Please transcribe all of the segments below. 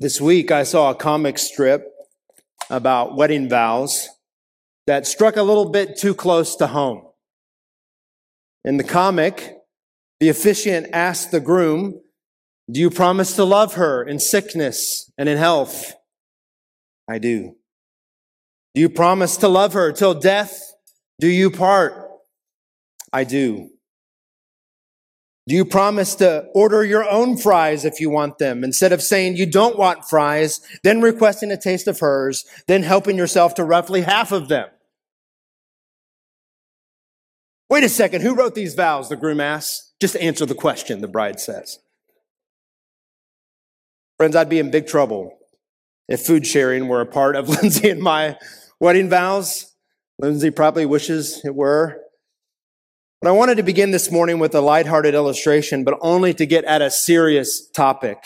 This week I saw a comic strip about wedding vows that struck a little bit too close to home. In the comic, the officiant asked the groom, Do you promise to love her in sickness and in health? I do. Do you promise to love her till death do you part? I do. Do you promise to order your own fries if you want them instead of saying you don't want fries, then requesting a taste of hers, then helping yourself to roughly half of them? Wait a second, who wrote these vows? The groom asks. Just answer the question, the bride says. Friends, I'd be in big trouble if food sharing were a part of Lindsay and my wedding vows. Lindsay probably wishes it were. But I wanted to begin this morning with a lighthearted illustration, but only to get at a serious topic.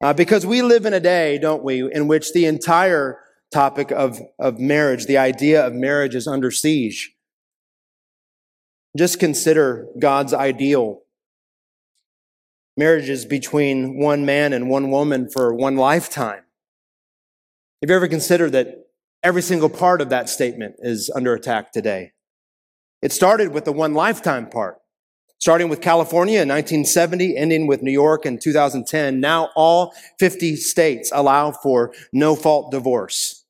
Uh, because we live in a day, don't we, in which the entire topic of, of marriage, the idea of marriage is under siege. Just consider God's ideal. Marriage is between one man and one woman for one lifetime. Have you ever considered that every single part of that statement is under attack today? It started with the one lifetime part, starting with California in 1970, ending with New York in 2010. Now all 50 states allow for no fault divorce,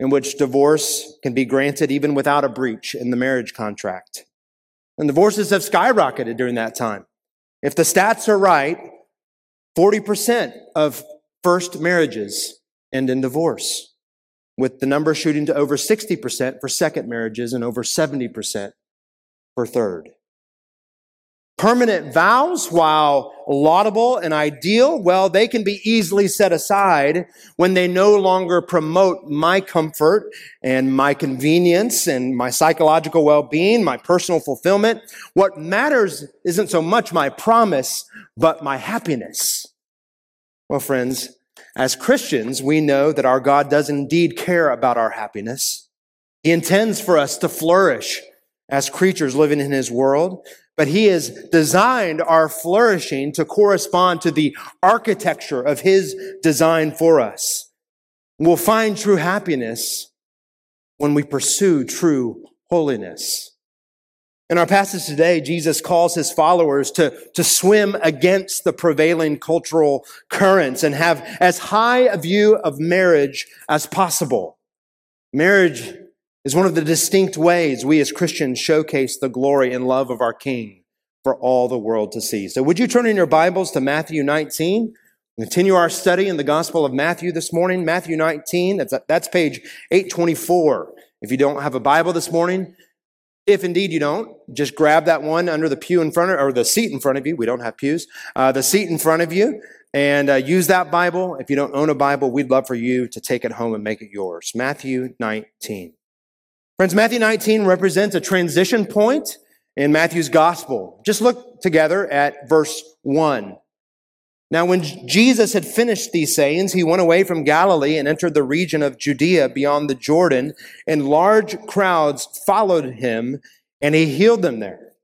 in which divorce can be granted even without a breach in the marriage contract. And divorces have skyrocketed during that time. If the stats are right, 40% of first marriages end in divorce, with the number shooting to over 60% for second marriages and over 70% for third. Permanent vows, while laudable and ideal, well, they can be easily set aside when they no longer promote my comfort and my convenience and my psychological well-being, my personal fulfillment. What matters isn't so much my promise, but my happiness. Well, friends, as Christians, we know that our God does indeed care about our happiness. He intends for us to flourish as creatures living in his world, but he has designed our flourishing to correspond to the architecture of his design for us. We'll find true happiness when we pursue true holiness. In our passage today, Jesus calls his followers to, to swim against the prevailing cultural currents and have as high a view of marriage as possible. Marriage is one of the distinct ways we as Christians showcase the glory and love of our King for all the world to see. So would you turn in your Bibles to Matthew 19? Continue our study in the Gospel of Matthew this morning. Matthew 19, that's, that's page 824. If you don't have a Bible this morning, if indeed you don't, just grab that one under the pew in front of, or the seat in front of you. We don't have pews. Uh, the seat in front of you and uh, use that Bible. If you don't own a Bible, we'd love for you to take it home and make it yours. Matthew 19. Friends, Matthew 19 represents a transition point in Matthew's gospel. Just look together at verse 1. Now, when Jesus had finished these sayings, he went away from Galilee and entered the region of Judea beyond the Jordan, and large crowds followed him, and he healed them there.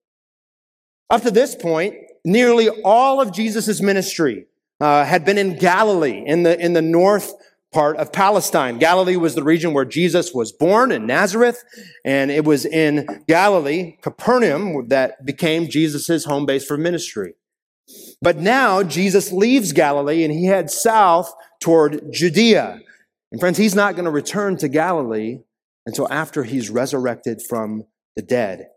Up to this point, nearly all of Jesus' ministry uh, had been in Galilee, in the, in the north part of Palestine. Galilee was the region where Jesus was born in Nazareth, and it was in Galilee, Capernaum, that became Jesus' home base for ministry. But now Jesus leaves Galilee and he heads south toward Judea. And friends, he's not going to return to Galilee until after he's resurrected from the dead.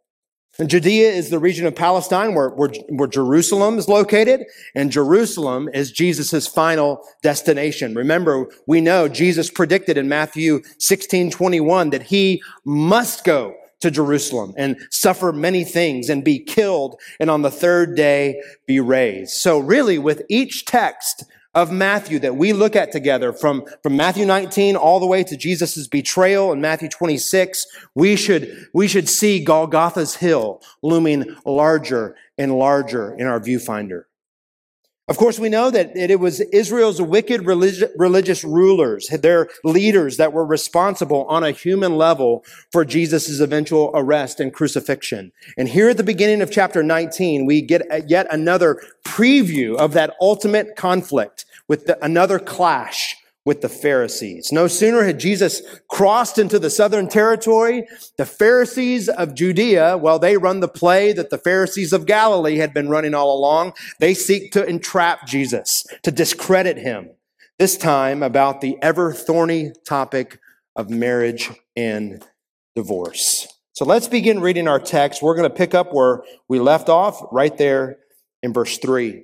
And Judea is the region of Palestine where, where, where, Jerusalem is located, and Jerusalem is Jesus' final destination. Remember, we know Jesus predicted in Matthew 16, 21 that he must go to Jerusalem and suffer many things and be killed and on the third day be raised. So really, with each text, of Matthew that we look at together from, from Matthew 19 all the way to Jesus' betrayal in Matthew 26, we should, we should see Golgotha's hill looming larger and larger in our viewfinder. Of course, we know that it was Israel's wicked religious rulers, their leaders that were responsible on a human level for Jesus' eventual arrest and crucifixion. And here at the beginning of chapter 19, we get yet another preview of that ultimate conflict with the, another clash with the Pharisees. No sooner had Jesus crossed into the southern territory, the Pharisees of Judea, well, they run the play that the Pharisees of Galilee had been running all along. They seek to entrap Jesus, to discredit him, this time about the ever thorny topic of marriage and divorce. So let's begin reading our text. We're going to pick up where we left off, right there in verse 3.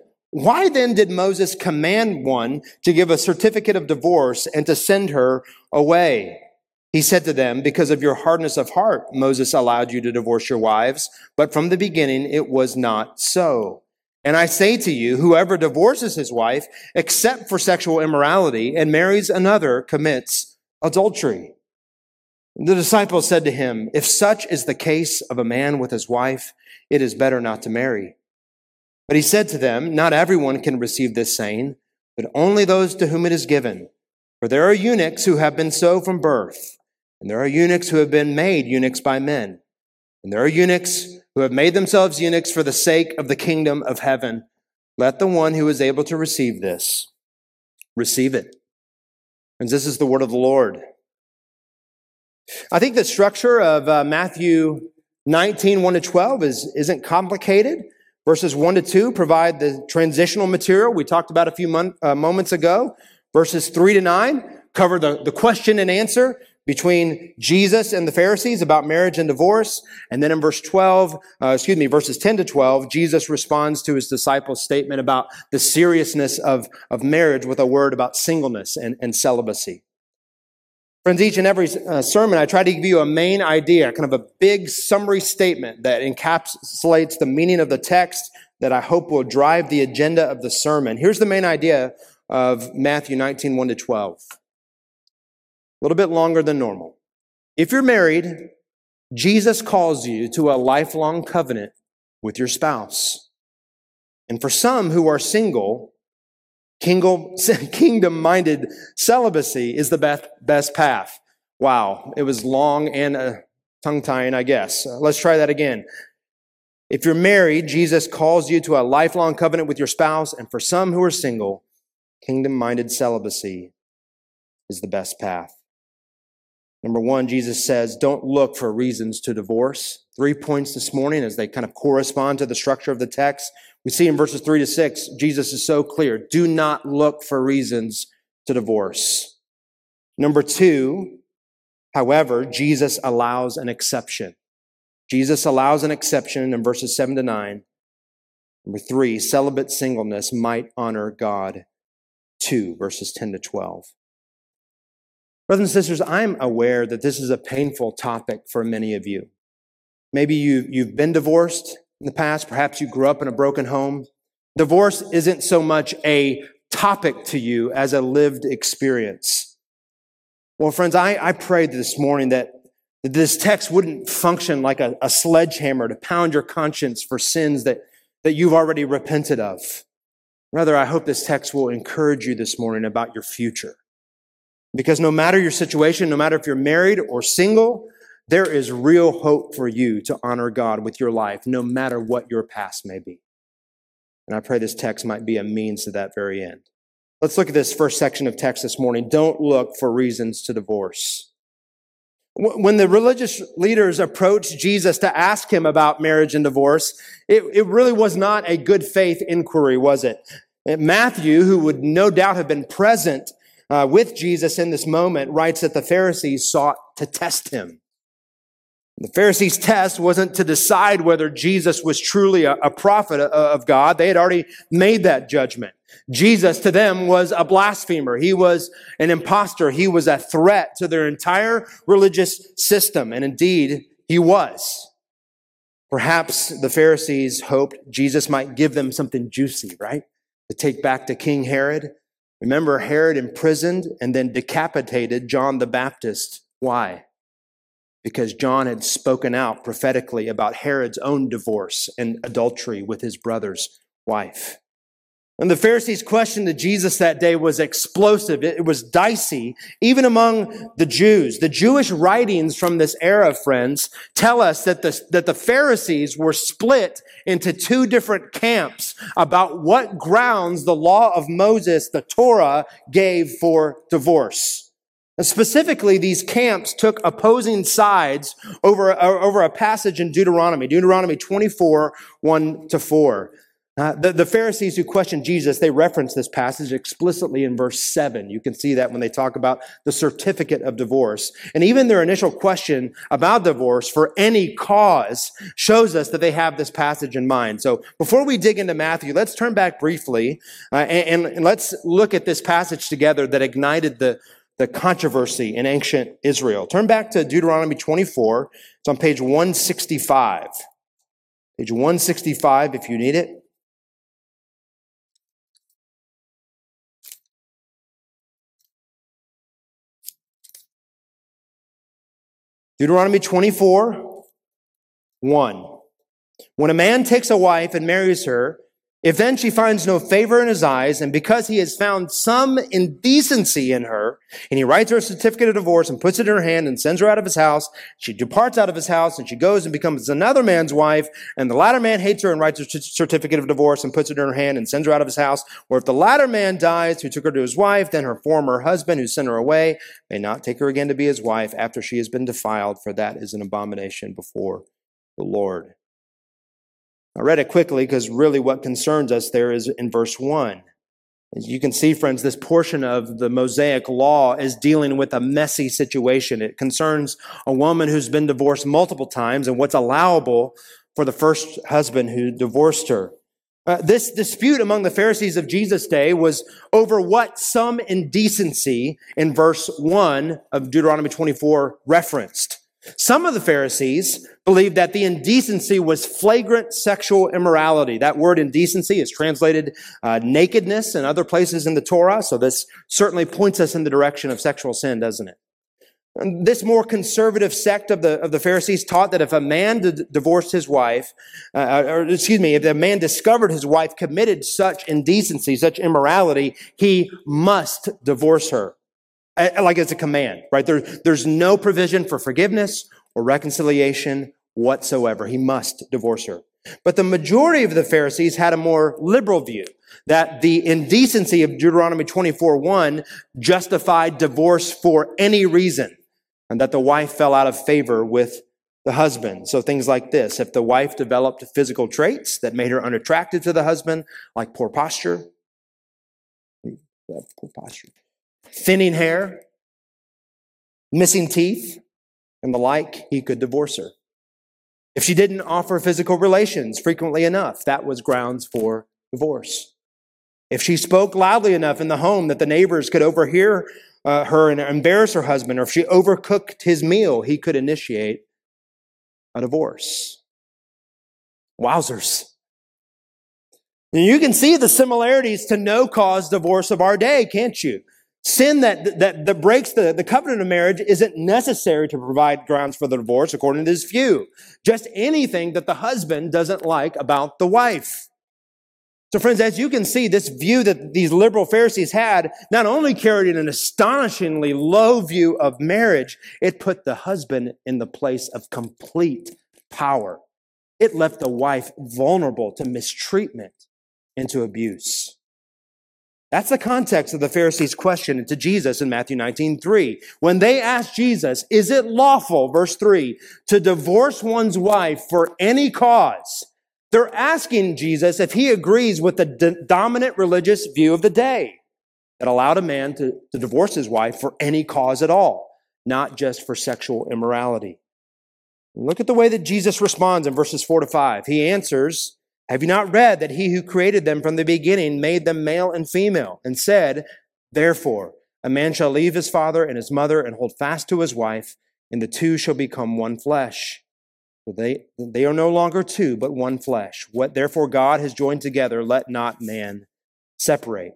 why then did Moses command one to give a certificate of divorce and to send her away? He said to them, Because of your hardness of heart, Moses allowed you to divorce your wives, but from the beginning it was not so. And I say to you, whoever divorces his wife, except for sexual immorality, and marries another, commits adultery. The disciples said to him, If such is the case of a man with his wife, it is better not to marry. But he said to them, Not everyone can receive this saying, but only those to whom it is given. For there are eunuchs who have been so from birth, and there are eunuchs who have been made eunuchs by men, and there are eunuchs who have made themselves eunuchs for the sake of the kingdom of heaven. Let the one who is able to receive this receive it. And this is the word of the Lord. I think the structure of uh, Matthew 19, 1 to 12 is, isn't complicated. Verses 1 to 2 provide the transitional material we talked about a few mon- uh, moments ago. Verses 3 to 9 cover the, the question and answer between Jesus and the Pharisees about marriage and divorce. And then in verse 12, uh, excuse me, verses 10 to 12, Jesus responds to his disciples' statement about the seriousness of, of marriage with a word about singleness and, and celibacy. Friends, each and every uh, sermon, I try to give you a main idea, kind of a big summary statement that encapsulates the meaning of the text that I hope will drive the agenda of the sermon. Here's the main idea of Matthew 19, 1 to 12. A little bit longer than normal. If you're married, Jesus calls you to a lifelong covenant with your spouse. And for some who are single, Kingdom minded celibacy is the best, best path. Wow, it was long and uh, tongue tying, I guess. Uh, let's try that again. If you're married, Jesus calls you to a lifelong covenant with your spouse, and for some who are single, kingdom minded celibacy is the best path. Number one, Jesus says, don't look for reasons to divorce. Three points this morning as they kind of correspond to the structure of the text. We see in verses three to six, Jesus is so clear. Do not look for reasons to divorce. Number two, however, Jesus allows an exception. Jesus allows an exception in verses seven to nine. Number three, celibate singleness might honor God. Two, verses 10 to 12. Brothers and sisters, I'm aware that this is a painful topic for many of you. Maybe you, you've been divorced in the past. Perhaps you grew up in a broken home. Divorce isn't so much a topic to you as a lived experience. Well, friends, I, I prayed this morning that this text wouldn't function like a, a sledgehammer to pound your conscience for sins that, that you've already repented of. Rather, I hope this text will encourage you this morning about your future. Because no matter your situation, no matter if you're married or single, there is real hope for you to honor God with your life, no matter what your past may be. And I pray this text might be a means to that very end. Let's look at this first section of text this morning. Don't look for reasons to divorce. When the religious leaders approached Jesus to ask him about marriage and divorce, it, it really was not a good faith inquiry, was it? Matthew, who would no doubt have been present uh, with Jesus in this moment, writes that the Pharisees sought to test him. The Pharisees' test wasn't to decide whether Jesus was truly a, a, prophet uh, of God. They had already made that judgment. Jesus to them was a blasphemer. He was an impostor. He was a threat to their entire religious system. And indeed, he was. Perhaps the Pharisees hoped Jesus might give them something juicy, right? To take back to King Herod. Remember, Herod imprisoned and then decapitated John the Baptist. Why? Because John had spoken out prophetically about Herod's own divorce and adultery with his brother's wife. And the Pharisees' question to Jesus that day was explosive. It was dicey, even among the Jews. The Jewish writings from this era, friends, tell us that the, that the Pharisees were split into two different camps about what grounds the law of Moses, the Torah, gave for divorce. Specifically, these camps took opposing sides over, over a passage in Deuteronomy, Deuteronomy 24, 1 to 4. Uh, the, the Pharisees who questioned Jesus, they reference this passage explicitly in verse 7. You can see that when they talk about the certificate of divorce. And even their initial question about divorce for any cause shows us that they have this passage in mind. So before we dig into Matthew, let's turn back briefly uh, and, and let's look at this passage together that ignited the, the controversy in ancient Israel. Turn back to Deuteronomy 24. It's on page 165. Page 165 if you need it. Deuteronomy 24, 1. When a man takes a wife and marries her, if then she finds no favor in his eyes, and because he has found some indecency in her, and he writes her a certificate of divorce and puts it in her hand and sends her out of his house, she departs out of his house and she goes and becomes another man's wife, and the latter man hates her and writes a certificate of divorce and puts it in her hand and sends her out of his house, or if the latter man dies who took her to his wife, then her former husband who sent her away may not take her again to be his wife after she has been defiled, for that is an abomination before the Lord. I read it quickly because really what concerns us there is in verse 1. As you can see, friends, this portion of the Mosaic law is dealing with a messy situation. It concerns a woman who's been divorced multiple times and what's allowable for the first husband who divorced her. Uh, this dispute among the Pharisees of Jesus' day was over what some indecency in verse 1 of Deuteronomy 24 referenced. Some of the Pharisees believed that the indecency was flagrant sexual immorality. That word indecency is translated uh, nakedness in other places in the Torah, so this certainly points us in the direction of sexual sin, doesn't it? And this more conservative sect of the, of the Pharisees taught that if a man d- divorced his wife, uh, or excuse me, if a man discovered his wife committed such indecency, such immorality, he must divorce her like it's a command, right? There, there's no provision for forgiveness or reconciliation whatsoever. He must divorce her. But the majority of the Pharisees had a more liberal view that the indecency of Deuteronomy 24 1 justified divorce for any reason and that the wife fell out of favor with the husband. So things like this. If the wife developed physical traits that made her unattractive to the husband, like poor posture, poor posture, thinning hair, missing teeth, and the like, he could divorce her. If she didn't offer physical relations frequently enough, that was grounds for divorce. If she spoke loudly enough in the home that the neighbors could overhear uh, her and embarrass her husband, or if she overcooked his meal, he could initiate a divorce. Wowzers. You can see the similarities to no cause divorce of our day, can't you? Sin that, that, that breaks the, the covenant of marriage isn't necessary to provide grounds for the divorce, according to this view. Just anything that the husband doesn't like about the wife. So friends, as you can see, this view that these liberal Pharisees had not only carried an astonishingly low view of marriage, it put the husband in the place of complete power. It left the wife vulnerable to mistreatment and to abuse. That's the context of the Pharisees' question to Jesus in Matthew 19, 3. When they asked Jesus, is it lawful, verse 3, to divorce one's wife for any cause? They're asking Jesus if he agrees with the d- dominant religious view of the day that allowed a man to, to divorce his wife for any cause at all, not just for sexual immorality. Look at the way that Jesus responds in verses 4 to 5. He answers, have you not read that he who created them from the beginning made them male and female and said, Therefore, a man shall leave his father and his mother and hold fast to his wife, and the two shall become one flesh. So they, they are no longer two, but one flesh. What therefore God has joined together, let not man separate.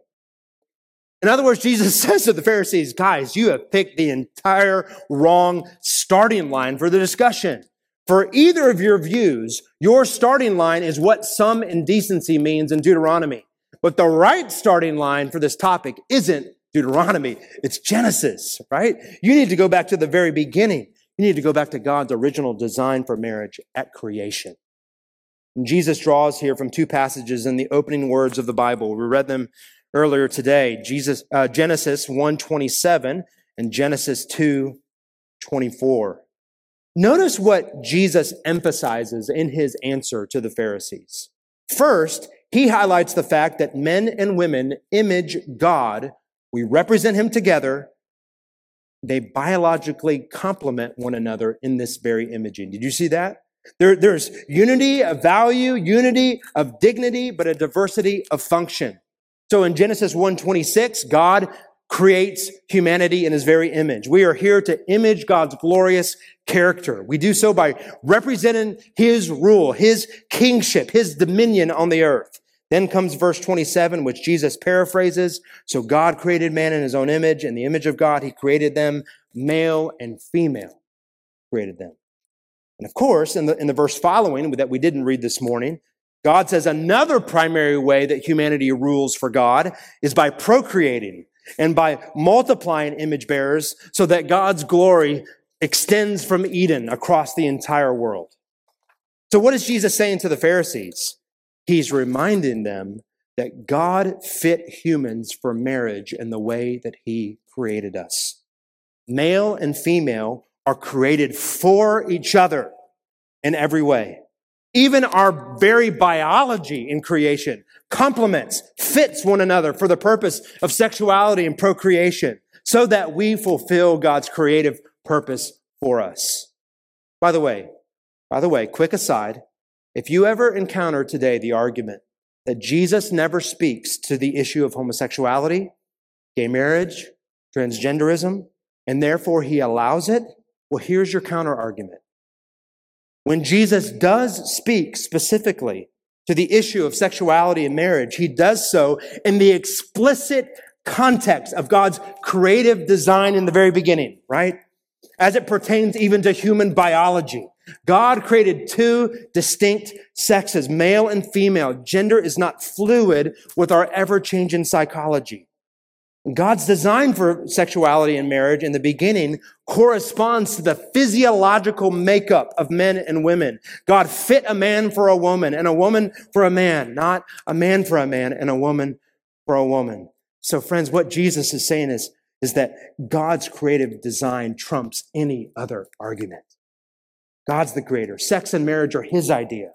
In other words, Jesus says to the Pharisees, guys, you have picked the entire wrong starting line for the discussion. For either of your views, your starting line is what some indecency means in Deuteronomy. But the right starting line for this topic isn't Deuteronomy, it's Genesis, right? You need to go back to the very beginning. You need to go back to God's original design for marriage at creation. And Jesus draws here from two passages in the opening words of the Bible. We read them earlier today. Jesus, uh, Genesis 1:27 and Genesis 2:24. Notice what Jesus emphasizes in his answer to the Pharisees. First, he highlights the fact that men and women image God we represent him together. They biologically complement one another in this very imaging. Did you see that? There, there's unity of value, unity of dignity, but a diversity of function. So in Genesis 1:26, God creates humanity in his very image. We are here to image God's glorious character. We do so by representing his rule, his kingship, his dominion on the earth. Then comes verse 27, which Jesus paraphrases. So God created man in his own image. In the image of God, he created them, male and female created them. And of course, in the, in the verse following that we didn't read this morning, God says another primary way that humanity rules for God is by procreating and by multiplying image bearers so that God's glory extends from Eden across the entire world. So what is Jesus saying to the Pharisees? He's reminding them that God fit humans for marriage in the way that he created us. Male and female are created for each other in every way. Even our very biology in creation complements, fits one another for the purpose of sexuality and procreation so that we fulfill God's creative purpose for us. By the way, by the way, quick aside, if you ever encounter today the argument that Jesus never speaks to the issue of homosexuality, gay marriage, transgenderism, and therefore he allows it, well, here's your counter argument. When Jesus does speak specifically to the issue of sexuality and marriage, he does so in the explicit context of God's creative design in the very beginning, right? As it pertains even to human biology. God created two distinct sexes, male and female. Gender is not fluid with our ever changing psychology. God's design for sexuality and marriage in the beginning corresponds to the physiological makeup of men and women. God fit a man for a woman and a woman for a man, not a man for a man and a woman for a woman. So friends, what Jesus is saying is, is that God's creative design trumps any other argument. God's the creator. Sex and marriage are his idea.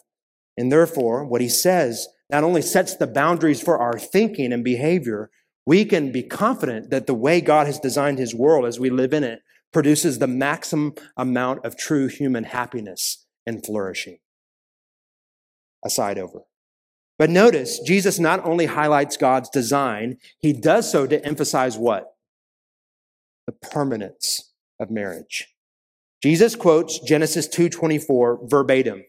And therefore, what he says not only sets the boundaries for our thinking and behavior, we can be confident that the way God has designed his world as we live in it produces the maximum amount of true human happiness and flourishing. Aside over. But notice, Jesus not only highlights God's design, he does so to emphasize what? The permanence of marriage. Jesus quotes Genesis 2:24 verbatim.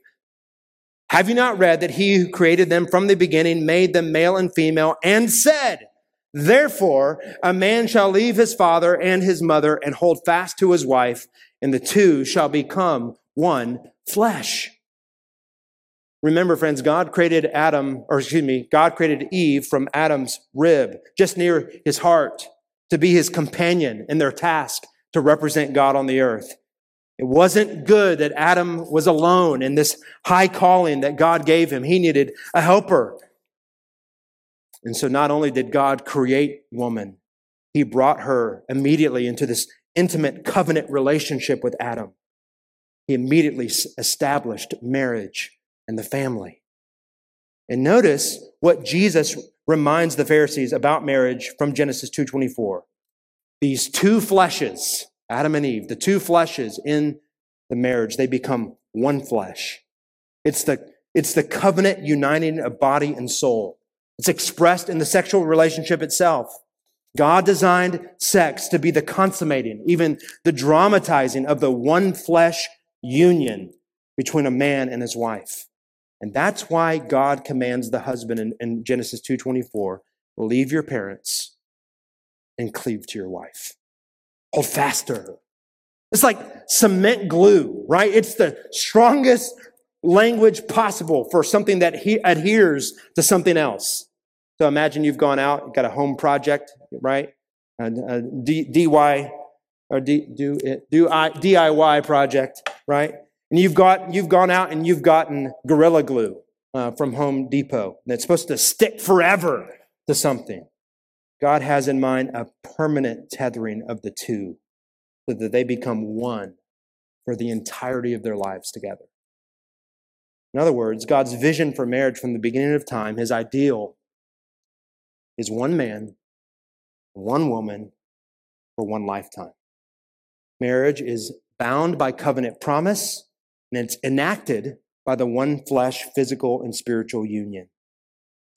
Have you not read that he who created them from the beginning made them male and female and said, Therefore, a man shall leave his father and his mother and hold fast to his wife, and the two shall become one flesh. Remember, friends, God created Adam, or excuse me, God created Eve from Adam's rib, just near his heart, to be his companion in their task to represent God on the earth. It wasn't good that Adam was alone in this high calling that God gave him. He needed a helper. And so not only did God create woman, he brought her immediately into this intimate covenant relationship with Adam. He immediately established marriage and the family. And notice what Jesus reminds the Pharisees about marriage from Genesis 2:24. These two fleshes Adam and Eve, the two fleshes in the marriage, they become one flesh. It's the, it's the covenant uniting of body and soul. It's expressed in the sexual relationship itself. God designed sex to be the consummating, even the dramatizing of the one flesh union between a man and his wife. And that's why God commands the husband in, in Genesis 2.24, leave your parents, and cleave to your wife. Hold fast to her. It's like cement glue, right? It's the strongest language possible for something that he adheres to something else. So imagine you've gone out, you've got a home project, right? A, a D, DY or D, do it, do I, DIY project, right? And you've got you've gone out and you've gotten Gorilla Glue uh, from Home Depot. That's supposed to stick forever to something. God has in mind a permanent tethering of the two so that they become one for the entirety of their lives together. In other words, God's vision for marriage from the beginning of time, his ideal, is one man, one woman for one lifetime. Marriage is bound by covenant promise, and it's enacted by the one flesh, physical, and spiritual union.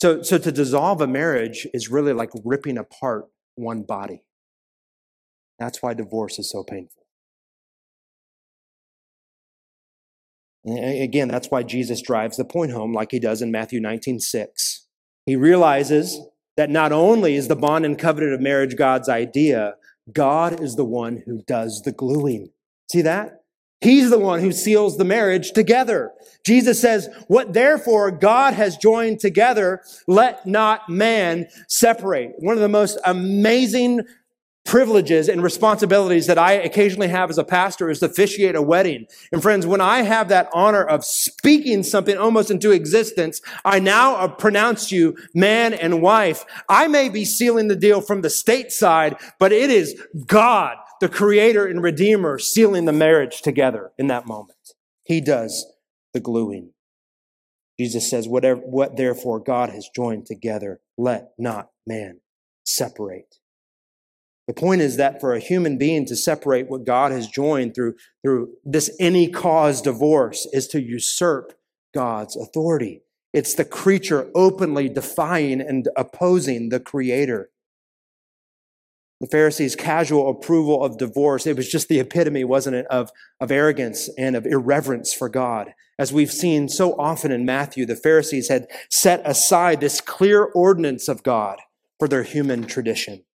So, so to dissolve a marriage is really like ripping apart one body. That's why divorce is so painful. Again, that's why Jesus drives the point home like he does in Matthew 19 6. He realizes that not only is the bond and covenant of marriage God's idea, God is the one who does the gluing. See that? He's the one who seals the marriage together. Jesus says, what therefore God has joined together, let not man separate. One of the most amazing privileges and responsibilities that I occasionally have as a pastor is to officiate a wedding. And friends, when I have that honor of speaking something almost into existence, I now uh, pronounce you man and wife. I may be sealing the deal from the state side, but it is God, the creator and redeemer, sealing the marriage together in that moment. He does the gluing. Jesus says, whatever, what therefore God has joined together, let not man separate. The point is that for a human being to separate what God has joined through, through this any cause divorce is to usurp God's authority. It's the creature openly defying and opposing the creator. The Pharisees' casual approval of divorce, it was just the epitome, wasn't it, of, of arrogance and of irreverence for God. As we've seen so often in Matthew, the Pharisees had set aside this clear ordinance of God for their human tradition.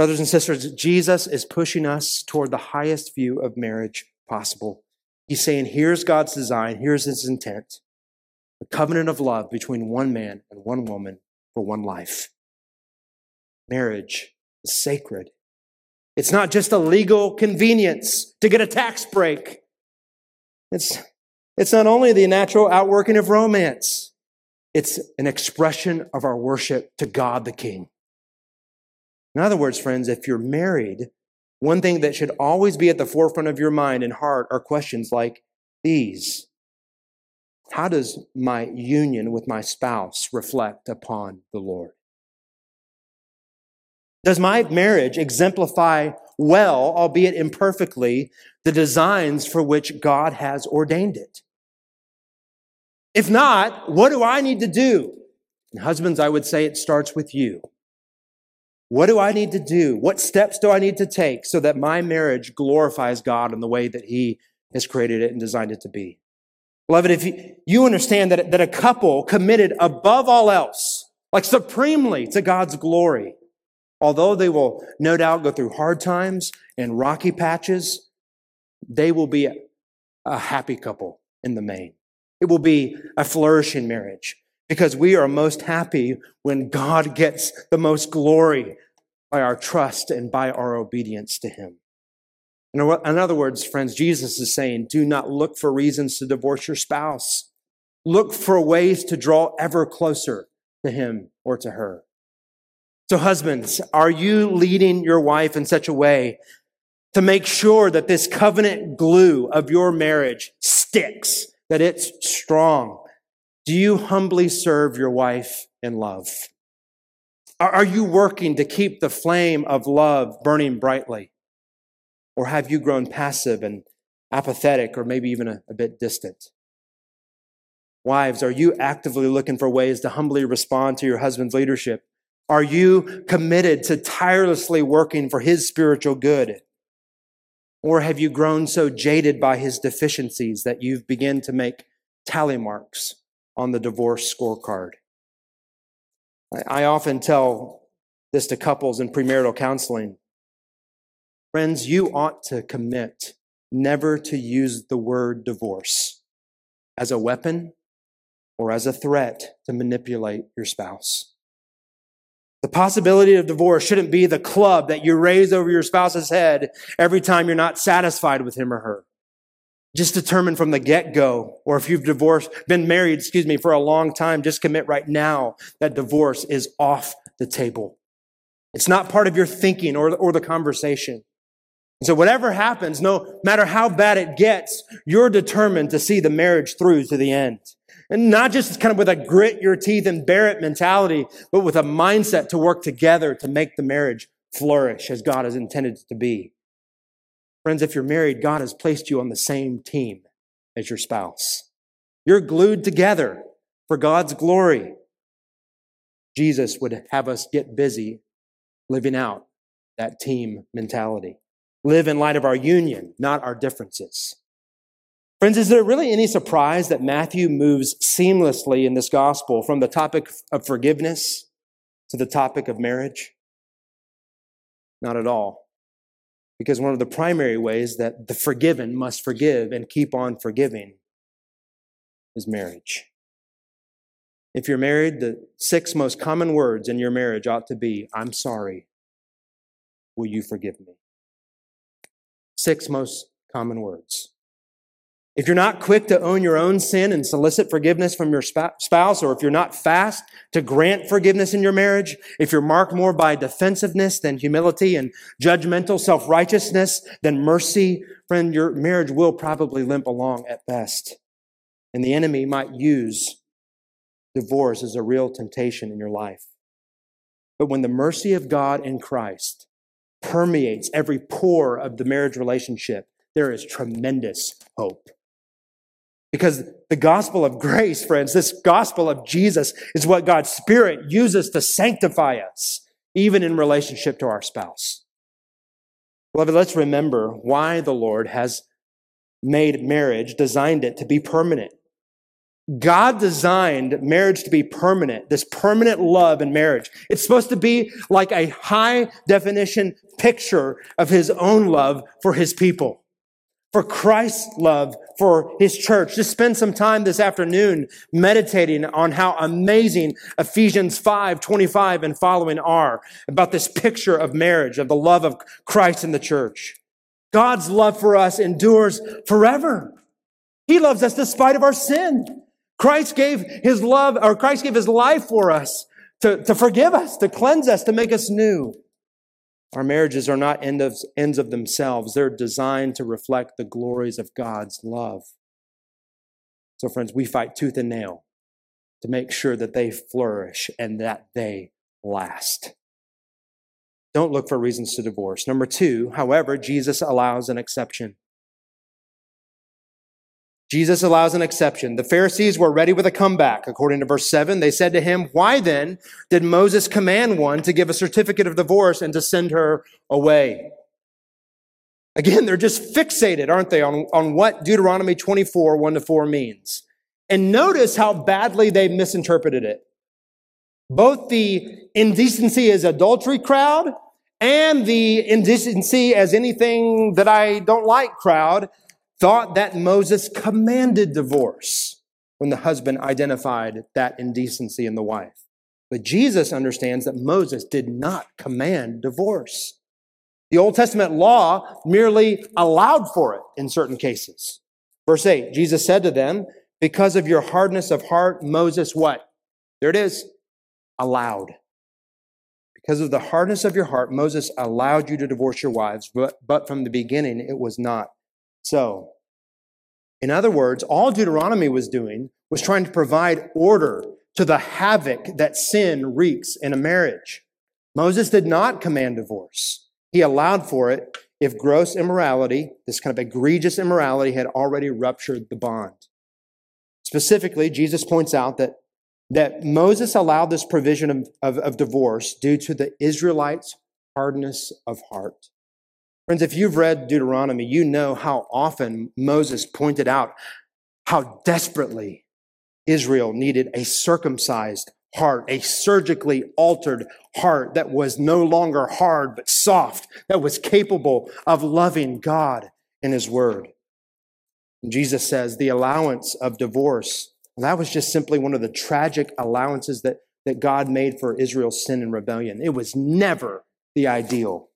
Brothers and sisters, Jesus is pushing us toward the highest view of marriage possible. He's saying, here's God's design, here's his intent a covenant of love between one man and one woman for one life. Marriage is sacred. It's not just a legal convenience to get a tax break. It's, it's not only the natural outworking of romance, it's an expression of our worship to God the King. In other words, friends, if you're married, one thing that should always be at the forefront of your mind and heart are questions like these How does my union with my spouse reflect upon the Lord? Does my marriage exemplify well, albeit imperfectly, the designs for which God has ordained it? If not, what do I need to do? And husbands, I would say it starts with you. What do I need to do? What steps do I need to take so that my marriage glorifies God in the way that He has created it and designed it to be? Beloved, if you, you understand that, that a couple committed above all else, like supremely to God's glory, although they will no doubt go through hard times and rocky patches, they will be a, a happy couple in the main. It will be a flourishing marriage because we are most happy when God gets the most glory by our trust and by our obedience to Him. In other words, friends, Jesus is saying, do not look for reasons to divorce your spouse. Look for ways to draw ever closer to Him or to her. So, husbands, are you leading your wife in such a way to make sure that this covenant glue of your marriage sticks, that it's strong, do you humbly serve your wife in love? Are you working to keep the flame of love burning brightly? Or have you grown passive and apathetic or maybe even a, a bit distant? Wives, are you actively looking for ways to humbly respond to your husband's leadership? Are you committed to tirelessly working for his spiritual good? Or have you grown so jaded by his deficiencies that you've begun to make tally marks on the divorce scorecard. I often tell this to couples in premarital counseling. Friends, you ought to commit never to use the word divorce as a weapon or as a threat to manipulate your spouse. The possibility of divorce shouldn't be the club that you raise over your spouse's head every time you're not satisfied with him or her. Just determine from the get-go, or if you've divorced, been married, excuse me, for a long time, just commit right now that divorce is off the table. It's not part of your thinking or, or the conversation. And so whatever happens, no matter how bad it gets, you're determined to see the marriage through to the end. And not just kind of with a grit your teeth and bear it mentality, but with a mindset to work together to make the marriage flourish as God has intended it to be. Friends, if you're married, God has placed you on the same team as your spouse. You're glued together for God's glory. Jesus would have us get busy living out that team mentality. Live in light of our union, not our differences. Friends, is there really any surprise that Matthew moves seamlessly in this gospel from the topic of forgiveness to the topic of marriage? Not at all. Because one of the primary ways that the forgiven must forgive and keep on forgiving is marriage. If you're married, the six most common words in your marriage ought to be I'm sorry. Will you forgive me? Six most common words. If you're not quick to own your own sin and solicit forgiveness from your spouse, or if you're not fast to grant forgiveness in your marriage, if you're marked more by defensiveness than humility and judgmental self-righteousness than mercy, friend, your marriage will probably limp along at best. And the enemy might use divorce as a real temptation in your life. But when the mercy of God in Christ permeates every pore of the marriage relationship, there is tremendous hope. Because the gospel of grace, friends, this gospel of Jesus is what God's Spirit uses to sanctify us, even in relationship to our spouse. Beloved, let's remember why the Lord has made marriage, designed it to be permanent. God designed marriage to be permanent, this permanent love in marriage. It's supposed to be like a high definition picture of his own love for his people for Christ's love for his church. Just spend some time this afternoon meditating on how amazing Ephesians 5, 25 and following are about this picture of marriage, of the love of Christ in the church. God's love for us endures forever. He loves us despite of our sin. Christ gave his love, or Christ gave his life for us to, to forgive us, to cleanse us, to make us new. Our marriages are not end of, ends of themselves. They're designed to reflect the glories of God's love. So, friends, we fight tooth and nail to make sure that they flourish and that they last. Don't look for reasons to divorce. Number two, however, Jesus allows an exception. Jesus allows an exception. The Pharisees were ready with a comeback. According to verse 7, they said to him, Why then did Moses command one to give a certificate of divorce and to send her away? Again, they're just fixated, aren't they, on, on what Deuteronomy 24, 1 to 4 means. And notice how badly they misinterpreted it. Both the indecency as adultery crowd and the indecency as anything that I don't like crowd thought that Moses commanded divorce when the husband identified that indecency in the wife. But Jesus understands that Moses did not command divorce. The Old Testament law merely allowed for it in certain cases. Verse 8, Jesus said to them, because of your hardness of heart, Moses what? There it is, allowed. Because of the hardness of your heart, Moses allowed you to divorce your wives, but, but from the beginning it was not so, in other words, all Deuteronomy was doing was trying to provide order to the havoc that sin wreaks in a marriage. Moses did not command divorce. He allowed for it if gross immorality, this kind of egregious immorality, had already ruptured the bond. Specifically, Jesus points out that, that Moses allowed this provision of, of, of divorce due to the Israelites' hardness of heart. Friends, if you've read Deuteronomy, you know how often Moses pointed out how desperately Israel needed a circumcised heart, a surgically altered heart that was no longer hard but soft, that was capable of loving God and His Word. And Jesus says the allowance of divorce, that was just simply one of the tragic allowances that, that God made for Israel's sin and rebellion. It was never the ideal.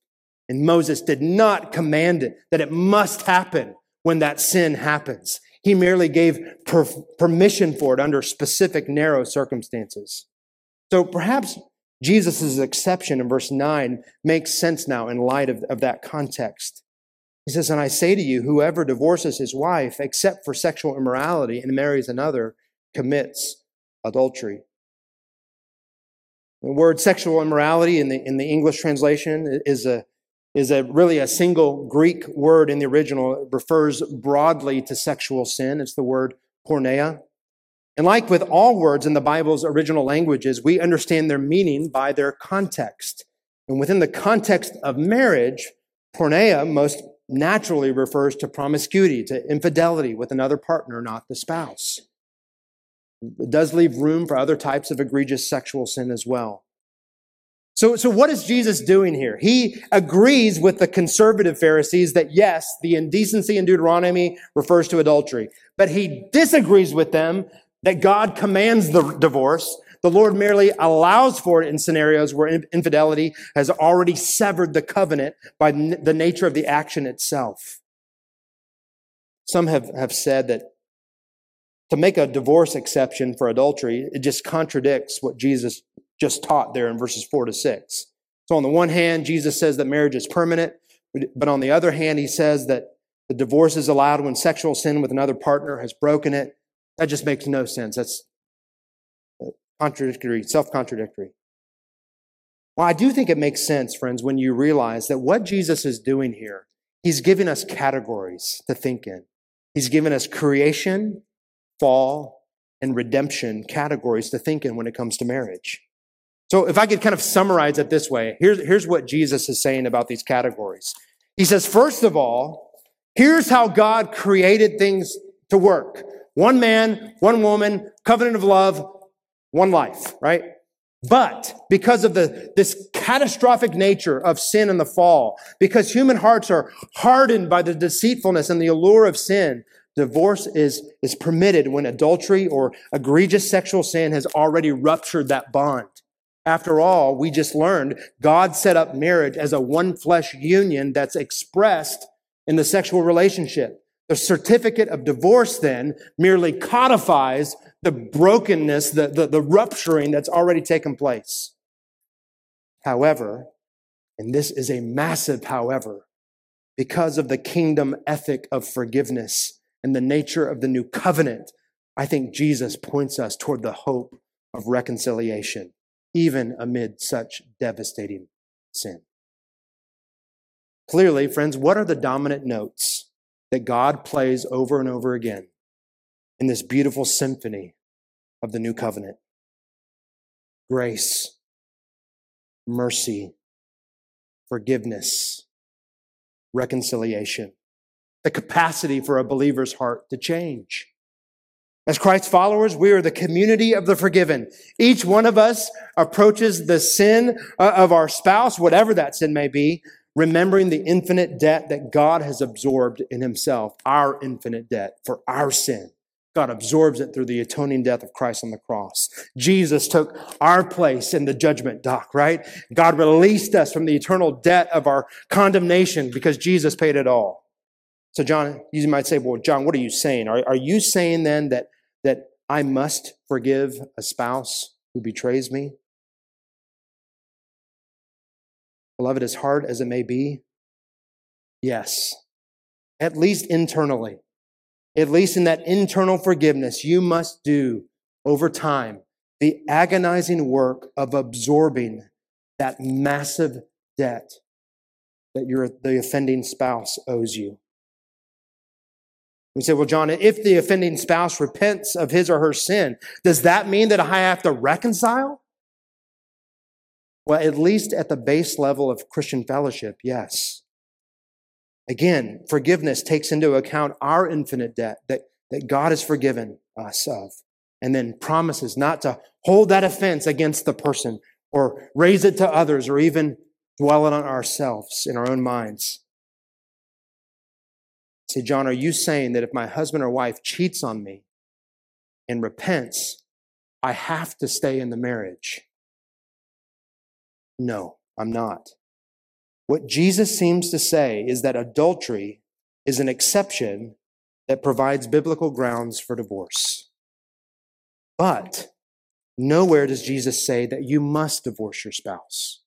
And Moses did not command it that it must happen when that sin happens. He merely gave per- permission for it under specific narrow circumstances. So perhaps Jesus' exception in verse 9 makes sense now in light of, of that context. He says, And I say to you, whoever divorces his wife except for sexual immorality and marries another commits adultery. The word sexual immorality in the, in the English translation is a is a really a single Greek word in the original. It refers broadly to sexual sin. It's the word porneia. And like with all words in the Bible's original languages, we understand their meaning by their context. And within the context of marriage, porneia most naturally refers to promiscuity, to infidelity with another partner, not the spouse. It does leave room for other types of egregious sexual sin as well. So, so what is Jesus doing here? He agrees with the conservative Pharisees that yes, the indecency in Deuteronomy refers to adultery, but he disagrees with them that God commands the divorce. The Lord merely allows for it in scenarios where infidelity has already severed the covenant by the nature of the action itself. Some have, have said that to make a divorce exception for adultery, it just contradicts what Jesus just taught there in verses four to six. So on the one hand, Jesus says that marriage is permanent, but on the other hand, he says that the divorce is allowed when sexual sin with another partner has broken it. That just makes no sense. That's uh, contradictory, self-contradictory. Well, I do think it makes sense, friends, when you realize that what Jesus is doing here, he's giving us categories to think in. He's given us creation, fall, and redemption categories to think in when it comes to marriage. So if I could kind of summarize it this way, here's, here's what Jesus is saying about these categories. He says, first of all, here's how God created things to work. One man, one woman, covenant of love, one life, right? But because of the, this catastrophic nature of sin and the fall, because human hearts are hardened by the deceitfulness and the allure of sin, divorce is, is permitted when adultery or egregious sexual sin has already ruptured that bond. After all, we just learned God set up marriage as a one flesh union that's expressed in the sexual relationship. The certificate of divorce then merely codifies the brokenness, the, the, the rupturing that's already taken place. However, and this is a massive however, because of the kingdom ethic of forgiveness and the nature of the new covenant, I think Jesus points us toward the hope of reconciliation even amid such devastating sin. Clearly, friends, what are the dominant notes that God plays over and over again in this beautiful symphony of the new covenant? Grace, mercy, forgiveness, reconciliation, the capacity for a believer's heart to change. As Christ's followers, we are the community of the forgiven. Each one of us approaches the sin uh, of our spouse, whatever that sin may be, remembering the infinite debt that God has absorbed in himself, our infinite debt for our sin. God absorbs it through the atoning death of Christ on the cross. Jesus took our place in the judgment dock, right? God released us from the eternal debt of our condemnation because Jesus paid it all. So, Jon, you might say, well, Jon, what are you saying? Are, are you saying then that that I must forgive a spouse who betrays me? Beloved, as hard as it may be, yes, at least internally, at least in that internal forgiveness, you must do over time the agonizing work of absorbing that massive debt that your, the offending spouse owes you. We say, well, Jon, if the offending spouse repents of his or her sin, does that mean that I have to reconcile? Well, at least at the base level of Christian fellowship, yes. Again, forgiveness takes into account our infinite debt that, that God has forgiven us of. and then promises not to hold that offense against the person or raise it to others or even dwell it on ourselves in our own minds. Say, Jon, are you saying that if my husband or wife cheats on me and repents, I have to stay in the marriage? No, I'm not. What Jesus seems to say is that adultery is an exception that provides biblical grounds for divorce. But nowhere does Jesus say that you must divorce your spouse.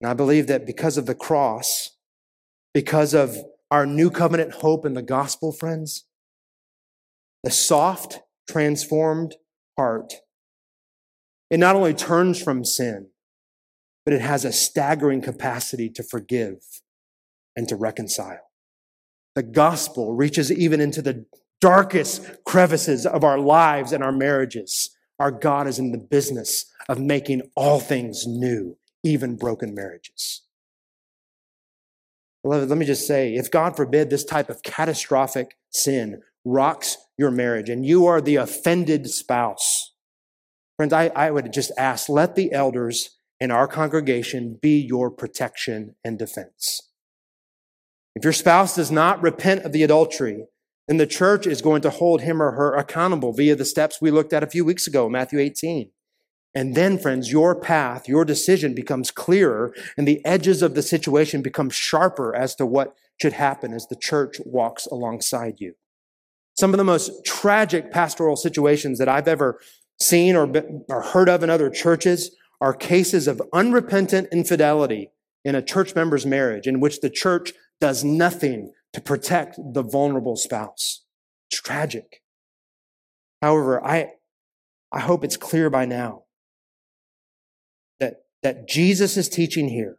And I believe that because of the cross, because of our new covenant hope in the gospel, friends, the soft, transformed heart, it not only turns from sin, but it has a staggering capacity to forgive and to reconcile. The gospel reaches even into the darkest crevices of our lives and our marriages. Our God is in the business of making all things new, even broken marriages. Beloved, let me just say if God forbid this type of catastrophic sin rocks your marriage and you are the offended spouse, friends, I, I would just ask let the elders in our congregation be your protection and defense. If your spouse does not repent of the adultery, then the church is going to hold him or her accountable via the steps we looked at a few weeks ago, Matthew 18. And then, friends, your path, your decision becomes clearer, and the edges of the situation become sharper as to what should happen as the church walks alongside you. Some of the most tragic pastoral situations that I've ever seen or, been, or heard of in other churches are cases of unrepentant infidelity in a church member's marriage in which the church does nothing to protect the vulnerable spouse. It's tragic. However, I, I hope it's clear by now that, Jesus is teaching here,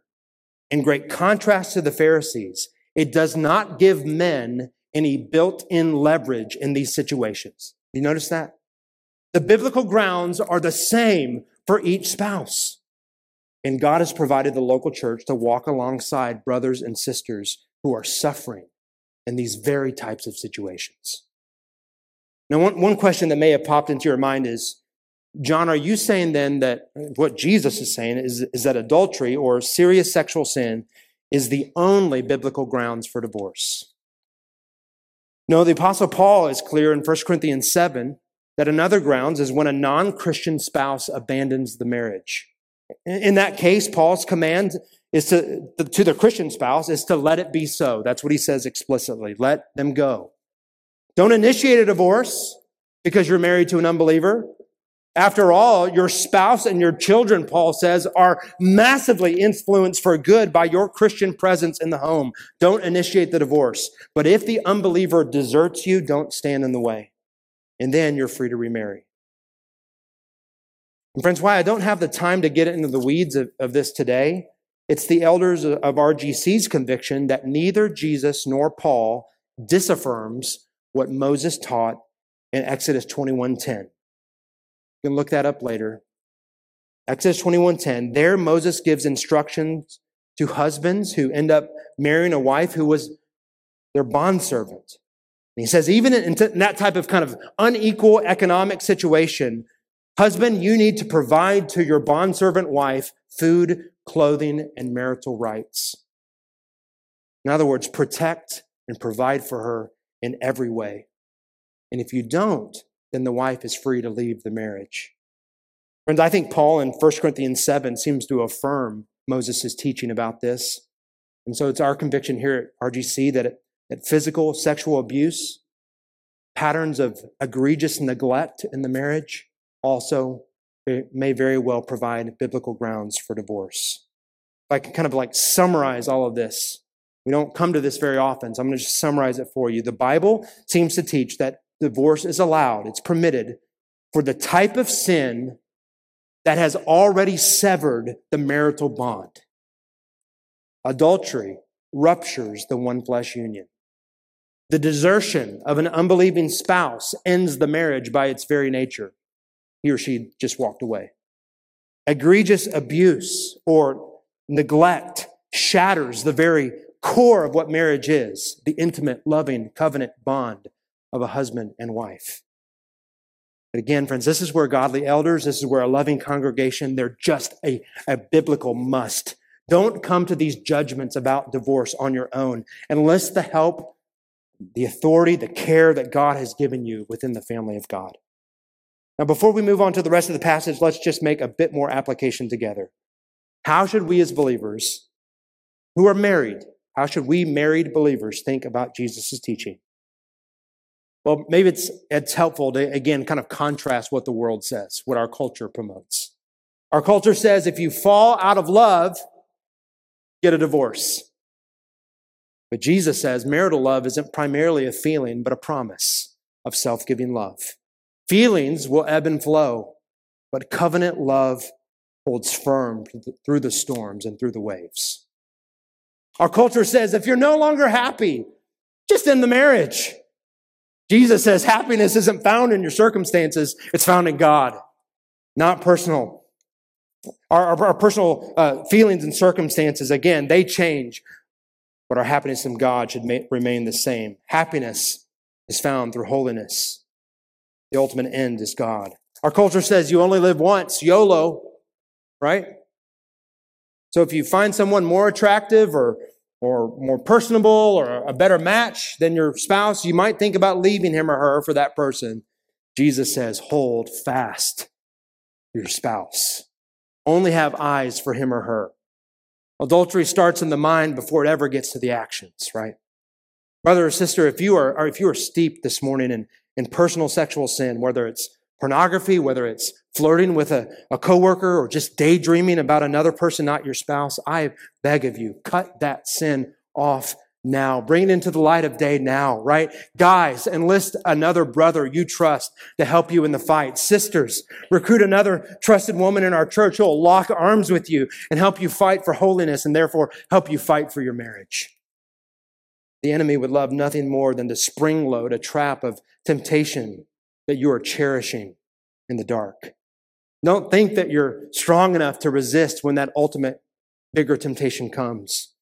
in great contrast to the Pharisees, it does not give men any built in leverage in these situations. You notice that? The biblical grounds are the same for each spouse. And God has provided the local church to walk alongside brothers and sisters who are suffering in these very types of situations. Now, one, one question that may have popped into your mind is Jon, are you saying then that what Jesus is saying is, is that adultery or serious sexual sin is the only biblical grounds for divorce? No, the Apostle Paul is clear in 1 Corinthians 7 that another grounds is when a non Christian spouse abandons the marriage. In that case, Paul's command is to, to the Christian spouse is to let it be so. That's what he says explicitly. Let them go. Don't initiate a divorce because you're married to an unbeliever. After all, your spouse and your children, Paul says, are massively influenced for good by your Christian presence in the home. Don't initiate the divorce. But if the unbeliever deserts you, don't stand in the way and then you're free to remarry. And friends, why I don't have the time to get into the weeds of, of this today, it's the elders of RGC's conviction that neither Jesus nor Paul disaffirms what Moses taught in Exodus 21:10. You can look that up later. Exodus 21:10. There Moses gives instructions to husbands who end up marrying a wife who was their bondservant. And he says, even in that type of kind of unequal economic situation, husband, you need to provide to your bondservant wife food, clothing, and marital rights. In other words, protect and provide for her in every way. And if you don't, then the wife is free to leave the marriage. Friends, I think Paul in 1 Corinthians 7 seems to affirm Moses' teaching about this. And so it's our conviction here at RGC that that physical sexual abuse, patterns of egregious neglect in the marriage also may very well provide biblical grounds for divorce. If I can kind of like summarize all of this, we don't come to this very often, so I'm going to just summarize it for you. The Bible seems to teach that divorce is allowed, it's permitted for the type of sin that has already severed the marital bond. Adultery ruptures the one flesh union. The desertion of an unbelieving spouse ends the marriage by its very nature. He or she just walked away. Egregious abuse or neglect shatters the very core of what marriage is the intimate, loving covenant bond of a husband and wife. But again, friends, this is where godly elders, this is where a loving congregation, they're just a, a biblical must. Don't come to these judgments about divorce on your own. unless the help, the authority, the care that God has given you within the family of God. Now, before we move on to the rest of the passage, let's just make a bit more application together. How should we as believers who are married, how should we married believers think about Jesus' teaching? Well, maybe it's, it's helpful to, again, kind of contrast what the world says, what our culture promotes. Our culture says if you fall out of love, get a divorce. But Jesus says marital love isn't primarily a feeling, but a promise of self giving love. Feelings will ebb and flow, but covenant love holds firm through the storms and through the waves. Our culture says if you're no longer happy, just end the marriage. Jesus says happiness isn't found in your circumstances, it's found in God, not personal. Our, our, our personal uh, feelings and circumstances, again, they change, but our happiness in God should ma- remain the same. Happiness is found through holiness. The ultimate end is God. Our culture says you only live once, YOLO, right? So if you find someone more attractive or or more personable or a better match than your spouse, you might think about leaving him or her for that person. Jesus says, hold fast your spouse. Only have eyes for him or her. Adultery starts in the mind before it ever gets to the actions, right? Brother or sister, if you are, if you are steeped this morning in, in personal sexual sin, whether it's pornography, whether it's flirting with a, a coworker or just daydreaming about another person, not your spouse, I beg of you, cut that sin off now. Bring it into the light of day now, right? Guys, enlist another brother you trust to help you in the fight. Sisters, recruit another trusted woman in our church who will lock arms with you and help you fight for holiness and therefore help you fight for your marriage. The enemy would love nothing more than to spring load a trap of temptation that you are cherishing in the dark. Don't think that you're strong enough to resist when that ultimate bigger temptation comes.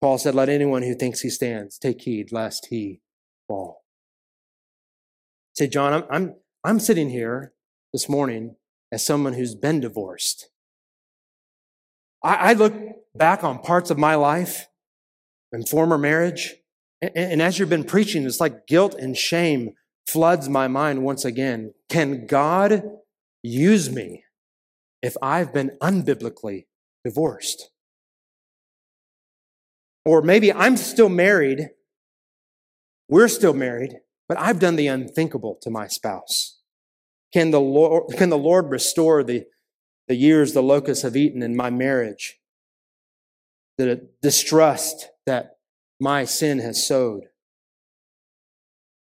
Paul said, Let anyone who thinks he stands take heed lest he fall. Say, Jon, I'm, I'm, I'm sitting here this morning as someone who's been divorced. I, I look back on parts of my life and former marriage, and, and as you've been preaching, it's like guilt and shame floods my mind once again. Can God use me if I've been unbiblically divorced? Or maybe I'm still married, we're still married, but I've done the unthinkable to my spouse. Can the Lord, can the Lord restore the, the years the locusts have eaten in my marriage? The distrust that my sin has sowed?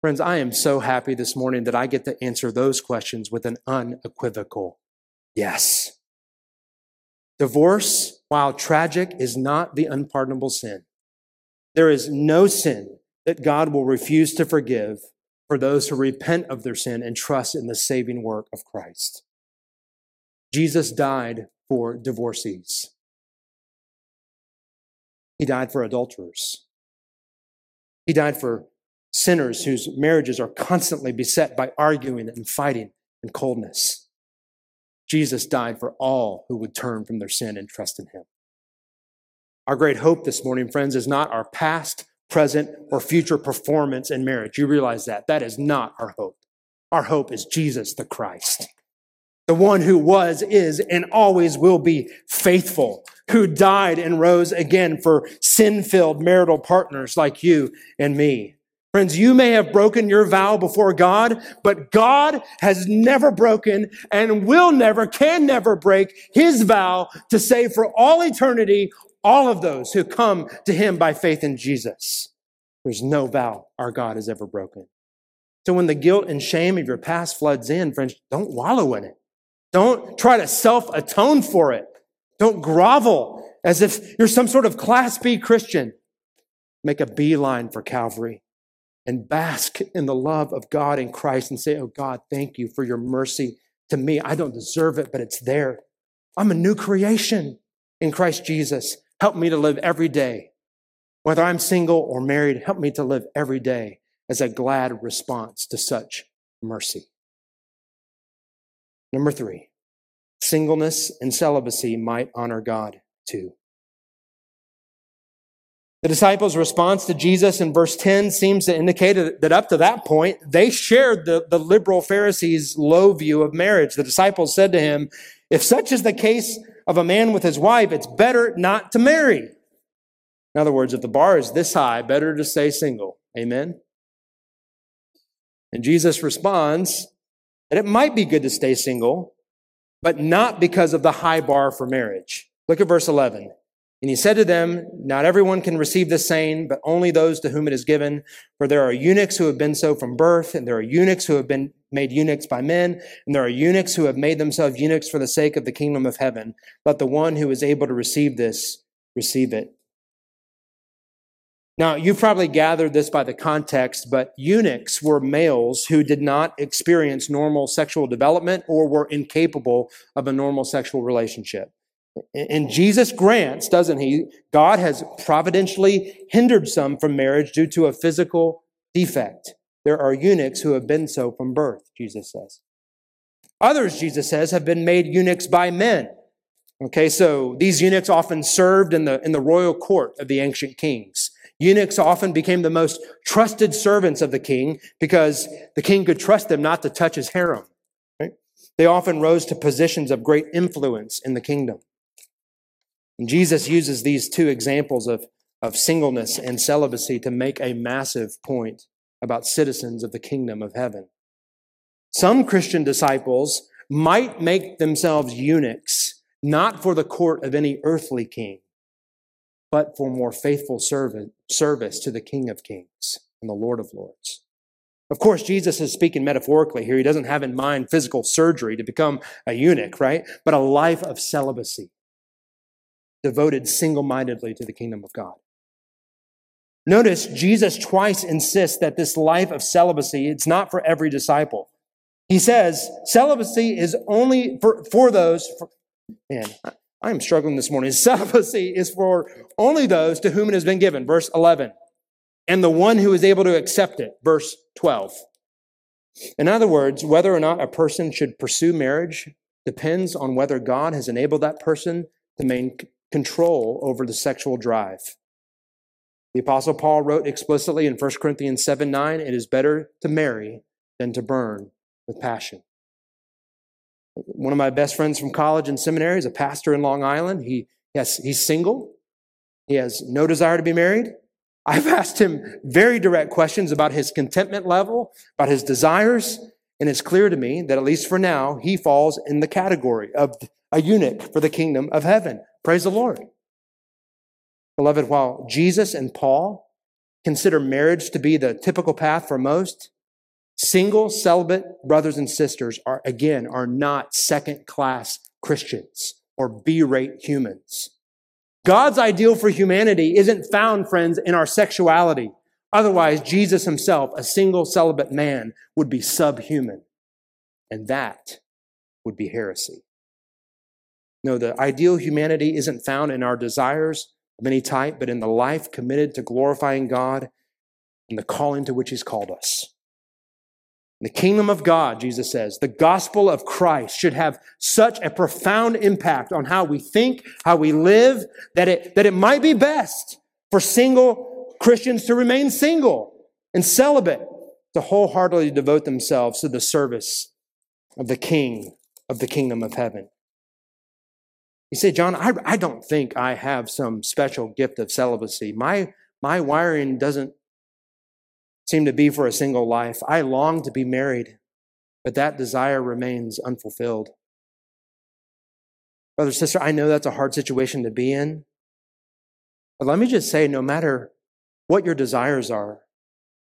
Friends, I am so happy this morning that I get to answer those questions with an unequivocal yes. Divorce, while tragic, is not the unpardonable sin. There is no sin that God will refuse to forgive for those who repent of their sin and trust in the saving work of Christ. Jesus died for divorcees. He died for adulterers. He died for sinners whose marriages are constantly beset by arguing and fighting and coldness. Jesus died for all who would turn from their sin and trust in him. Our great hope this morning, friends, is not our past, present, or future performance in marriage. You realize that. That is not our hope. Our hope is Jesus the Christ, the one who was, is, and always will be faithful, who died and rose again for sin filled marital partners like you and me. Friends, you may have broken your vow before God, but God has never broken and will never, can never break his vow to save for all eternity all of those who come to him by faith in Jesus. There's no vow our God has ever broken. So when the guilt and shame of your past floods in, friends, don't wallow in it. Don't try to self atone for it. Don't grovel as if you're some sort of class B Christian. Make a beeline for Calvary and bask in the love of God in Christ and say, Oh God, thank you for your mercy to me. I don't deserve it, but it's there. I'm a new creation in Christ Jesus. Help me to live every day. Whether I'm single or married, help me to live every day as a glad response to such mercy. Number three, singleness and celibacy might honor God too. The disciples' response to Jesus in verse 10 seems to indicate that up to that point, they shared the, the liberal Pharisees' low view of marriage. The disciples said to him, If such is the case of a man with his wife, it's better not to marry. In other words, if the bar is this high, better to stay single. Amen? And Jesus responds that it might be good to stay single, but not because of the high bar for marriage. Look at verse 11. And he said to them, Not everyone can receive this saying, but only those to whom it is given. For there are eunuchs who have been so from birth, and there are eunuchs who have been made eunuchs by men, and there are eunuchs who have made themselves eunuchs for the sake of the kingdom of heaven. Let the one who is able to receive this receive it. Now, you've probably gathered this by the context, but eunuchs were males who did not experience normal sexual development or were incapable of a normal sexual relationship. And Jesus grants, doesn't he? God has providentially hindered some from marriage due to a physical defect. There are eunuchs who have been so from birth, Jesus says. Others, Jesus says, have been made eunuchs by men. Okay, so these eunuchs often served in the, in the royal court of the ancient kings. Eunuchs often became the most trusted servants of the king because the king could trust them not to touch his harem. Right? They often rose to positions of great influence in the kingdom. And Jesus uses these two examples of, of singleness and celibacy to make a massive point about citizens of the kingdom of heaven. Some Christian disciples might make themselves eunuchs, not for the court of any earthly king, but for more faithful service to the King of Kings and the Lord of Lords. Of course, Jesus is speaking metaphorically here. He doesn't have in mind physical surgery to become a eunuch, right? But a life of celibacy devoted single mindedly to the kingdom of God. Notice Jesus twice insists that this life of celibacy, it's not for every disciple. He says celibacy is only for, for those, for, man, I am struggling this morning. Celibacy is for only those to whom it has been given, verse 11, and the one who is able to accept it, verse 12. In other words, whether or not a person should pursue marriage depends on whether God has enabled that person to maintain control over the sexual drive. The Apostle Paul wrote explicitly in 1 Corinthians 7 9, it is better to marry than to burn with passion. One of my best friends from college and seminary is a pastor in Long Island. He, yes, he's single. He has no desire to be married. I've asked him very direct questions about his contentment level, about his desires, and it's clear to me that at least for now, he falls in the category of a eunuch for the kingdom of heaven. Praise the Lord. Beloved, while Jesus and Paul consider marriage to be the typical path for most, single celibate brothers and sisters are, again, are not second class Christians or B rate humans. God's ideal for humanity isn't found, friends, in our sexuality. Otherwise, Jesus himself, a single celibate man, would be subhuman. And that would be heresy. No, the ideal humanity isn't found in our desires of any type, but in the life committed to glorifying God and the calling to which He's called us. The kingdom of God, Jesus says, the gospel of Christ should have such a profound impact on how we think, how we live, that it, that it might be best for single Christians to remain single and celibate, to wholeheartedly devote themselves to the service of the King of the kingdom of heaven. You say, Jon, I, I don't think I have some special gift of celibacy. My, my wiring doesn't seem to be for a single life. I long to be married, but that desire remains unfulfilled. Brother, sister, I know that's a hard situation to be in. But let me just say no matter what your desires are,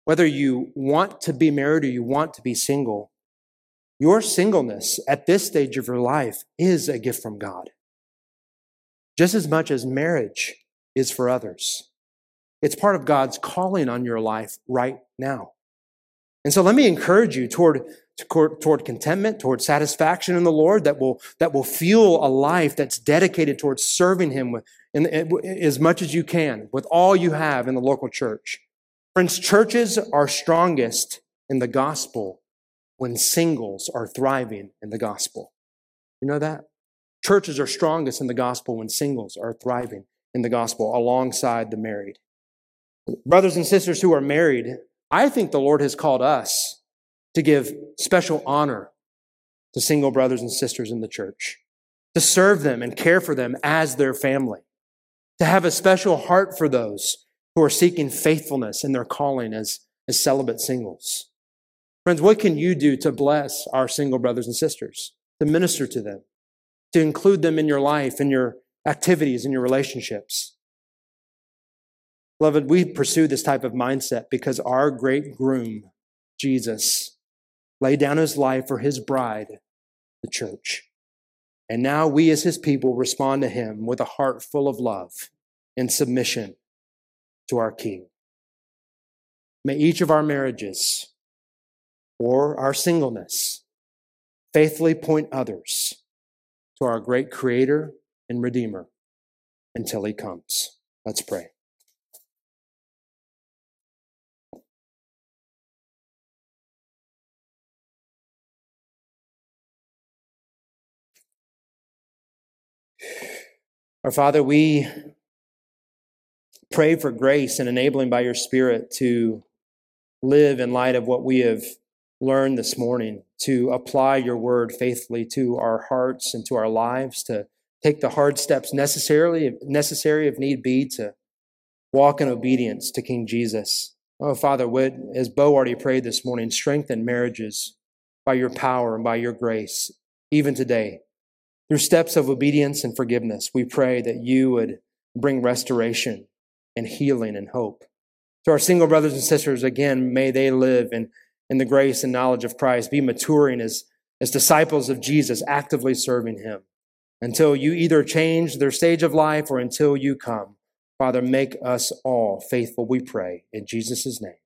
whether you want to be married or you want to be single, your singleness at this stage of your life is a gift from God just as much as marriage is for others. It's part of God's calling on your life right now. And so let me encourage you toward, toward contentment, toward satisfaction in the Lord that will, that will fuel a life that's dedicated towards serving Him with, in, as much as you can, with all you have in the local church. Friends, churches are strongest in the gospel when singles are thriving in the gospel. You know that? Churches are strongest in the gospel when singles are thriving in the gospel alongside the married. Brothers and sisters who are married, I think the Lord has called us to give special honor to single brothers and sisters in the church, to serve them and care for them as their family, to have a special heart for those who are seeking faithfulness in their calling as, as celibate singles. Friends, what can you do to bless our single brothers and sisters, to minister to them, to include them in your life, in your activities, in your relationships? Beloved, we pursue this type of mindset because our great groom, Jesus, laid down his life for his bride, the church. And now we, as his people, respond to him with a heart full of love and submission to our King. May each of our marriages or our singleness faithfully point others to our great Creator and Redeemer until he comes. Let's pray. Our Father, we pray for grace and enabling by your Spirit to live in light of what we have learned this morning, to apply your word faithfully to our hearts and to our lives, to take the hard steps necessarily necessary if need be to walk in obedience to King Jesus. Oh, Father, would, as Bo already prayed this morning, strengthen marriages by your power and by your grace, even today. Through steps of obedience and forgiveness, we pray that you would bring restoration and healing and hope. To our single brothers and sisters, again, may they live in, in the grace and knowledge of Christ, be maturing as, as disciples of Jesus, actively serving him until you either change their stage of life or until you come. Father, make us all faithful, we pray, in Jesus' name.